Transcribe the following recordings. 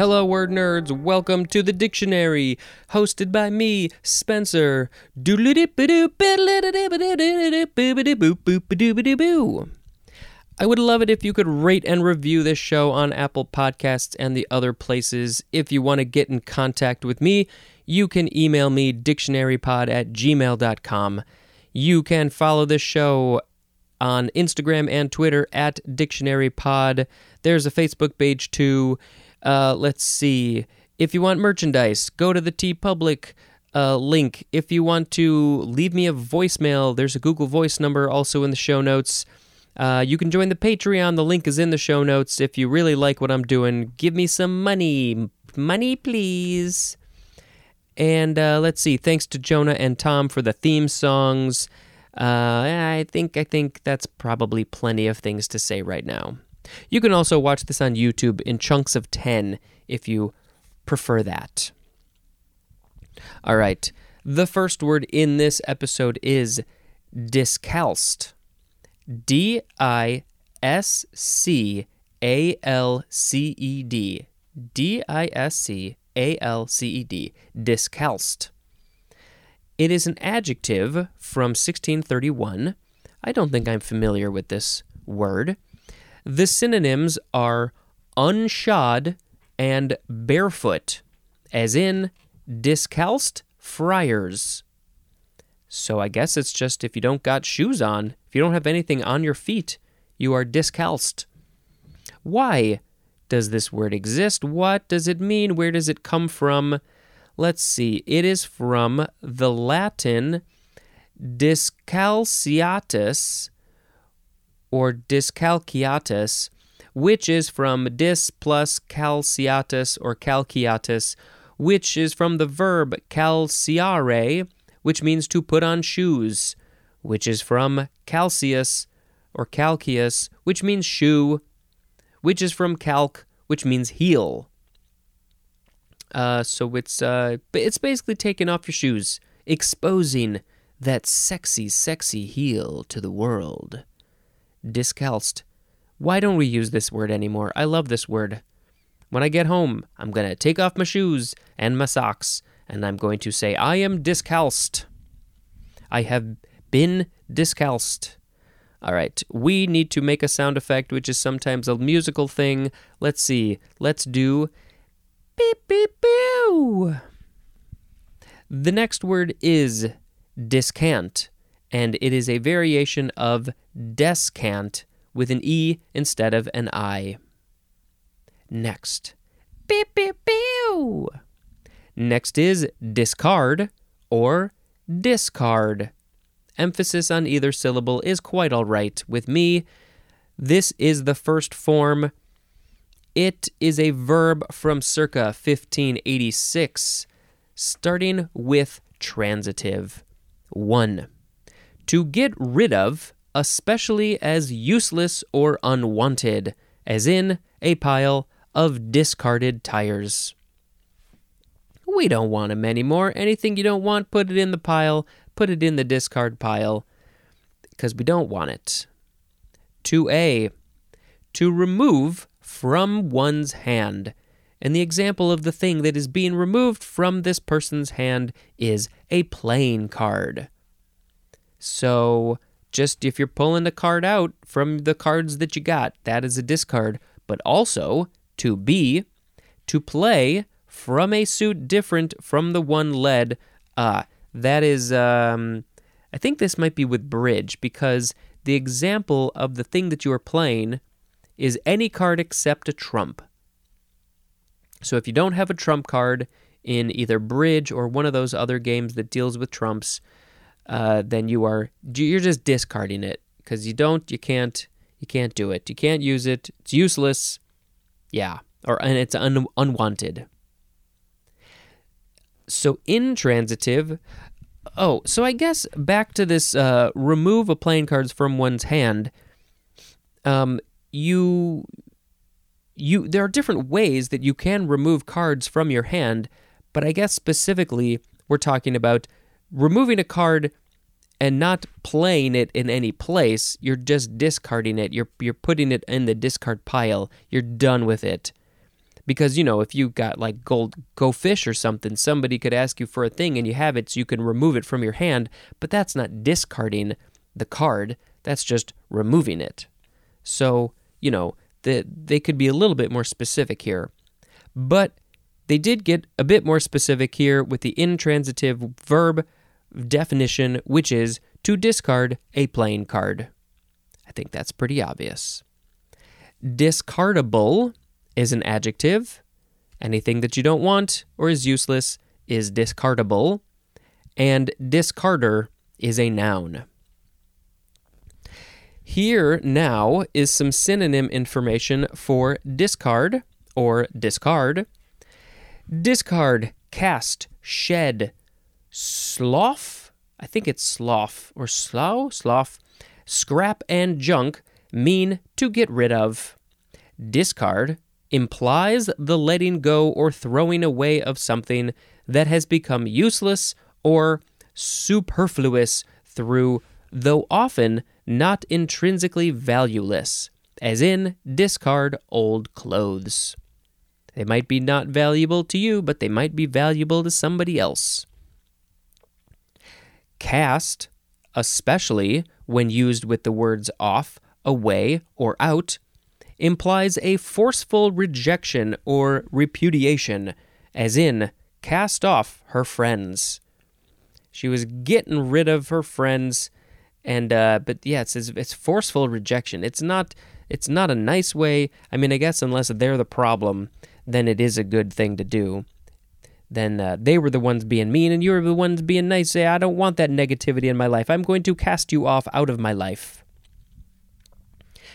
Hello, word nerds. Welcome to the dictionary, hosted by me, Spencer. I would love it if you could rate and review this show on Apple Podcasts and the other places. If you want to get in contact with me, you can email me dictionarypod at gmail.com. You can follow this show on Instagram and Twitter at dictionarypod. There's a Facebook page too. Uh, let's see. If you want merchandise, go to the TeePublic uh, link. If you want to leave me a voicemail, there's a Google Voice number also in the show notes. Uh, you can join the Patreon. The link is in the show notes. If you really like what I'm doing, give me some money. Money, please. And uh, let's see. Thanks to Jonah and Tom for the theme songs. Uh, I think I think that's probably plenty of things to say right now. You can also watch this on YouTube in chunks of 10 if you prefer that. All right. The first word in this episode is discalced. D I S C A L C E D. D I S C A L C E D. Discalced. It is an adjective from 1631. I don't think I'm familiar with this word. The synonyms are unshod and barefoot, as in discalced friars. So I guess it's just if you don't got shoes on, if you don't have anything on your feet, you are discalced. Why does this word exist? What does it mean? Where does it come from? Let's see. It is from the Latin discalceatus, or discalceatus, which is from dis plus calceatus or calceatus, which is from the verb calceare, which means to put on shoes, which is from calceus or calceus, which means shoe, which is from calc, which means heel. Uh, so it's uh, it's basically taking off your shoes, exposing that sexy, sexy heel to the world discalced. Why don't we use this word anymore? I love this word. When I get home, I'm going to take off my shoes and my socks, and I'm going to say, I am discalced. I have been discalced. All right, we need to make a sound effect, which is sometimes a musical thing. Let's see. Let's do beep, beep, boo. The next word is discant and it is a variation of descant with an E instead of an I. Next. Beep, beep, beep. Next is discard or discard. Emphasis on either syllable is quite all right with me. This is the first form. It is a verb from circa 1586, starting with transitive. 1 to get rid of, especially as useless or unwanted, as in a pile of discarded tires. We don't want them anymore. Anything you don't want, put it in the pile, put it in the discard pile, because we don't want it. 2a. To remove from one's hand. And the example of the thing that is being removed from this person's hand is a playing card. So just if you're pulling a card out from the cards that you got, that is a discard. But also to be, to play from a suit different from the one led. Uh, that is, um, I think this might be with bridge because the example of the thing that you are playing is any card except a trump. So if you don't have a trump card in either bridge or one of those other games that deals with trumps, uh, then you are you're just discarding it. Because you don't you can't you can't do it. You can't use it. It's useless. Yeah. Or and it's un, unwanted. So intransitive oh so i guess back to this uh, remove a playing cards from one's hand um you you there are different ways that you can remove cards from your hand but i guess specifically we're talking about removing a card and not playing it in any place. You're just discarding it. You're you're putting it in the discard pile. You're done with it. Because, you know, if you got like gold go fish or something, somebody could ask you for a thing and you have it so you can remove it from your hand, but that's not discarding the card, that's just removing it. So, you know, the, they could be a little bit more specific here. But they did get a bit more specific here with the intransitive verb definition, which is to discard a playing card. I think that's pretty obvious. Discardable is an adjective. Anything that you don't want or is useless is discardable. And discarder is a noun. Here now is some synonym information for discard or discard. Discard, cast, shed, slough. I think it's slough or slough, slough. Scrap and junk mean to get rid of. Discard implies the letting go or throwing away of something that has become useless or superfluous through, though often not intrinsically valueless, as in discard old clothes. They might be not valuable to you, but they might be valuable to somebody else. Cast, especially when used with the words off, away, or out, implies a forceful rejection or repudiation, as in cast off her friends. She was getting rid of her friends, and uh, but yeah, it's it's forceful rejection. It's not it's not a nice way. I mean, I guess unless they're the problem, then it is a good thing to do. Then uh, they were the ones being mean, and you were the ones being nice. Say, I don't want that negativity in my life. I'm going to cast you off out of my life.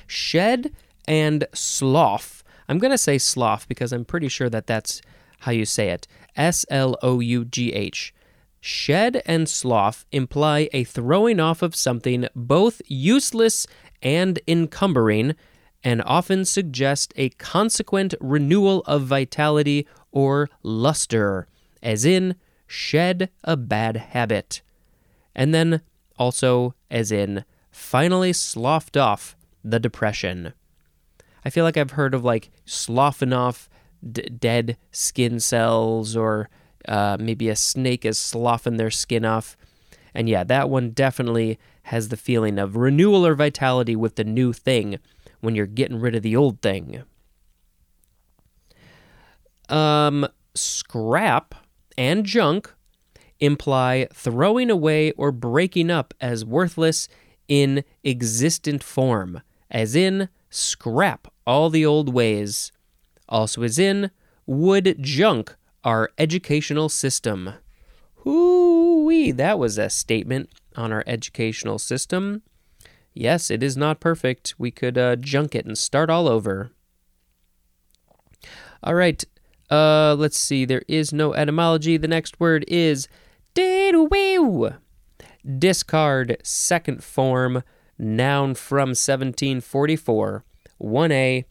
Shed and slough. I'm going to say slough because I'm pretty sure that that's how you say it. S L O U G H. Shed and slough imply a throwing off of something both useless and encumbering, and often suggest a consequent renewal of vitality or luster, as in shed a bad habit. And then also as in finally sloughed off the depression. I feel like I've heard of like sloughing off d- dead skin cells or uh, maybe a snake is sloughing their skin off. And yeah, that one definitely has the feeling of renewal or vitality with the new thing when you're getting rid of the old thing. Um, scrap and junk imply throwing away or breaking up as worthless in existent form, as in scrap all the old ways. Also, as in would junk our educational system. Hoo-wee, that was a statement on our educational system. Yes, it is not perfect. We could uh, junk it and start all over. All right, uh, let's see. There is no etymology. The next word is discard, second form, noun from 1744. 1a,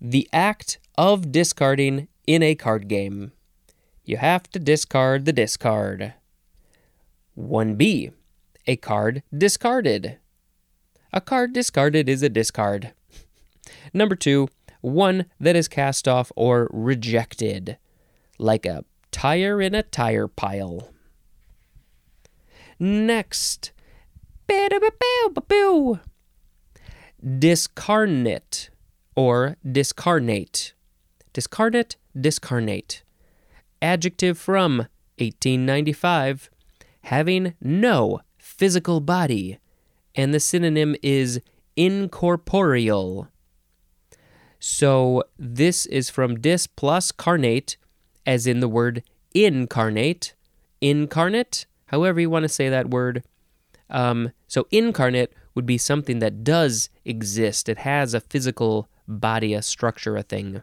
the act of discarding in a card game. You have to discard the discard. 1b. A card discarded. A card discarded is a discard. Number 2. One that is cast off or rejected, like a tire in a tire pile. Next. Discarnate or discarnate. Discarnate, discarnate adjective from 1895, having no physical body, and the synonym is incorporeal. So this is from dis plus carnate, as in the word incarnate, incarnate, however you want to say that word. Um, so incarnate would be something that does exist. It has a physical body, a structure, a thing.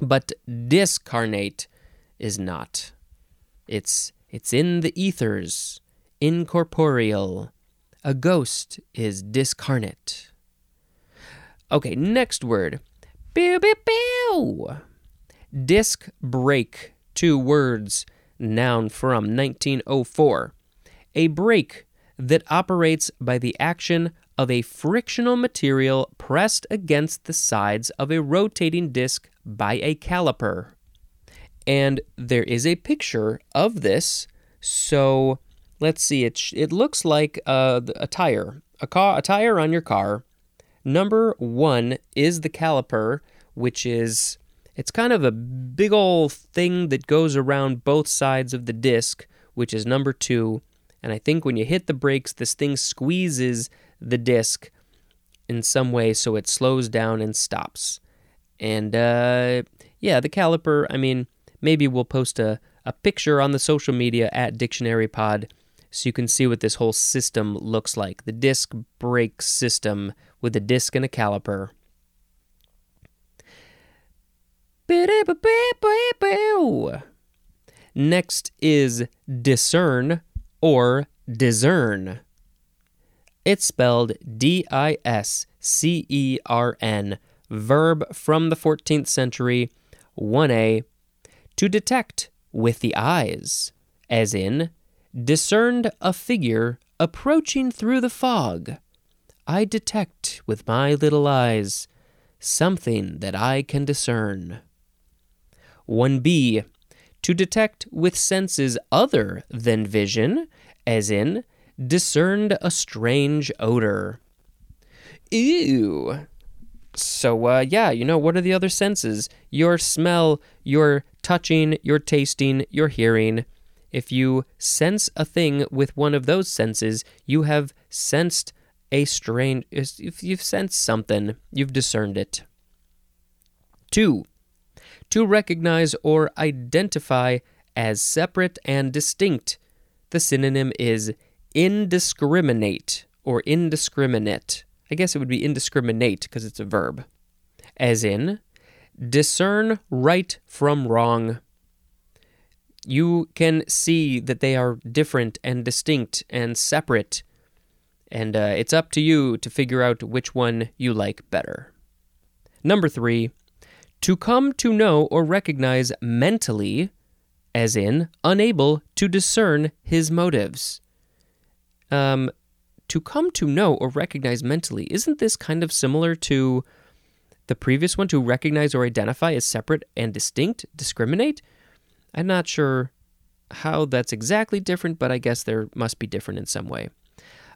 But discarnate is not. It's it's in the ethers, incorporeal. A ghost is discarnate. Okay, next word. Pew, pew, pew. Disc brake. Two words. Noun from 1904. A brake that operates by the action of a frictional material pressed against the sides of a rotating disc by a caliper. And there is a picture of this. So let's see. It, it looks like uh, a, a tire, a, car, a tire on your car. Number one is the caliper, which is it's kind of a big old thing that goes around both sides of the disc, which is number two. And I think when you hit the brakes, this thing squeezes the disc in some way so it slows down and stops. And uh, yeah, the caliper, I mean, maybe we'll post a, a picture on the social media at Dictionary Pod so you can see what this whole system looks like the disc brake system with a disc and a caliper. Next is discern or discern. It's spelled D I S C E R N, verb from the 14th century, 1a, to detect with the eyes, as in, discerned a figure approaching through the fog. I detect with my little eyes something that I can discern. 1b. To detect with senses other than vision, as in, discerned a strange odor. Ew. So, uh, yeah, you know, what are the other senses? Your smell, your touching, your tasting, your hearing. If you sense a thing with one of those senses, you have sensed a strange. If you've sensed something, you've discerned it. Two, to recognize or identify as separate and distinct. The synonym is indiscriminate or indiscriminate. I guess it would be indiscriminate because it's a verb. As in, discern right from wrong. You can see that they are different and distinct and separate, and uh, it's up to you to figure out which one you like better. Number three, to come to know or recognize mentally, as in unable to discern his motives. Um, to come to know or recognize mentally, isn't this kind of similar to the previous one to recognize or identify as separate and distinct, discriminate? I'm not sure how that's exactly different, but I guess there must be different in some way.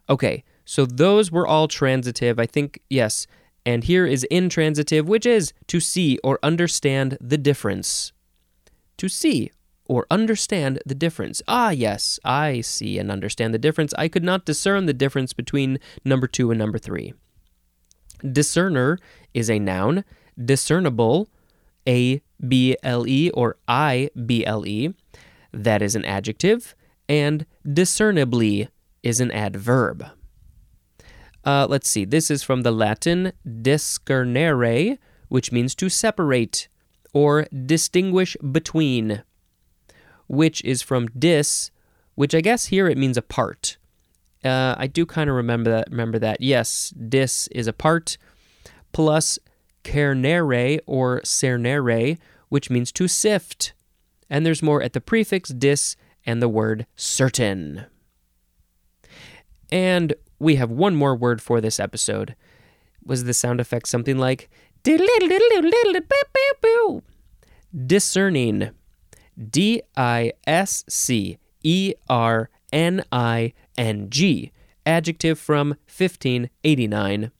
Okay, so those were all transitive. I think, yes, and here is intransitive, which is to see or understand the difference. To see or understand the difference. Ah, yes, I see and understand the difference. I could not discern the difference between number two and number three. Discerner is a noun, discernible, A B L E or I B L E, that is an adjective, and discernibly is an adverb. Uh, let's see, this is from the Latin discernere, which means to separate or distinguish between, which is from dis, which I guess here it means apart. Uh, I do kind of remember that. Remember that. Yes, dis is apart, plus cernere or cernere, which means to sift. And there's more at the prefix dis and the word certain. And we have one more word for this episode. Was the sound effect something like discerning? D I S C E R N I N G, adjective from 1589,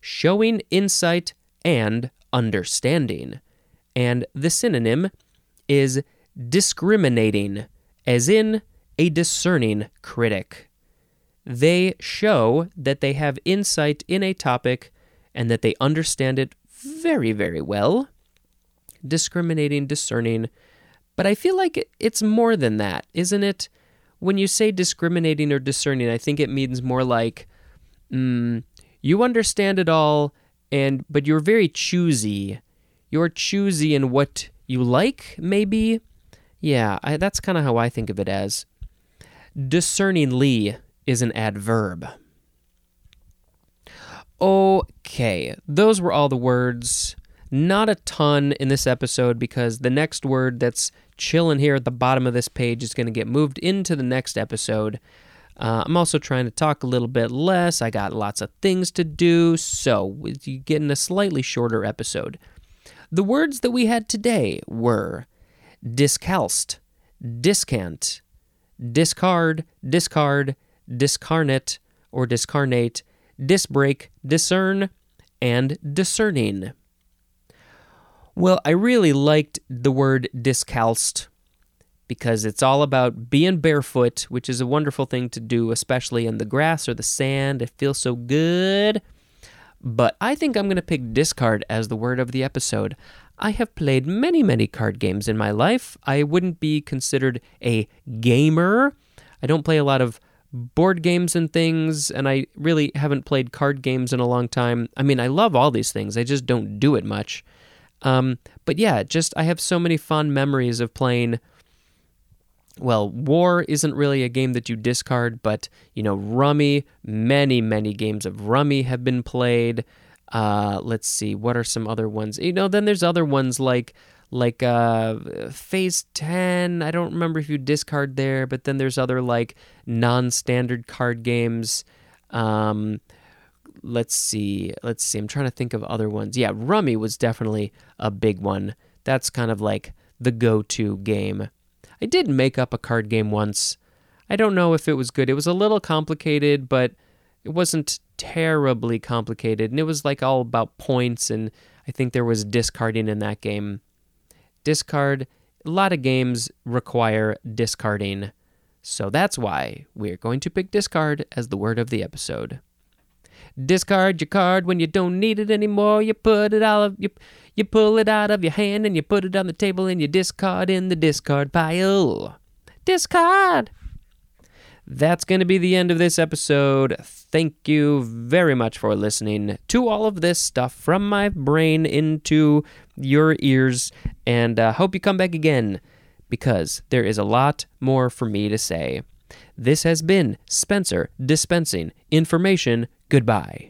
showing insight and understanding. And the synonym is discriminating, as in a discerning critic they show that they have insight in a topic and that they understand it very, very well. Discriminating, discerning. But I feel like it's more than that, isn't it? When you say discriminating or discerning, I think it means more like mm, you understand it all, and but you're very choosy. You're choosy in what you like, maybe. Yeah, I, that's kind of how I think of it as. Discerningly is an adverb. Okay, those were all the words. Not a ton in this episode because the next word that's chilling here at the bottom of this page is going to get moved into the next episode. Uh, I'm also trying to talk a little bit less. I got lots of things to do, so you're getting a slightly shorter episode. The words that we had today were discalced, discant, discard, discard, discarnate or discarnate, disc brake, discern, and discerning. Well, I really liked the word discalced because it's all about being barefoot, which is a wonderful thing to do, especially in the grass or the sand. It feels so good. But I think I'm going to pick discard as the word of the episode. I have played many, many card games in my life. I wouldn't be considered a gamer. I don't play a lot of board games and things, and I really haven't played card games in a long time. I mean, I love all these things, I just don't do it much. Um, but yeah, just I have so many fond memories of playing. Well, War isn't really a game that you discard, but you know, Rummy, many, many games of Rummy have been played. Uh, let's see, what are some other ones? You know, then there's other ones like like uh, phase 10 i don't remember if you discard there but then there's other like non-standard card games. Um, let's see let's see i'm trying to think of other ones. Yeah rummy was definitely a big one. That's kind of like the go-to game. I did make up a card game once. I don't know if it was good. It was a little complicated but it wasn't terribly complicated and it was like all about points and i think there was discarding in that game discard. A lot of games require discarding. So that's why we're going to pick discard as the word of the episode. Discard your card when you don't need it anymore. You put it all of you, you pull it out of your hand and you put it on the table and you discard in the discard pile. Discard. That's going to be the end of this episode. Thank you very much for listening to all of this stuff from my brain into your ears, and uh, hope you come back again because there is a lot more for me to say. This has been Spencer dispensing information. Goodbye.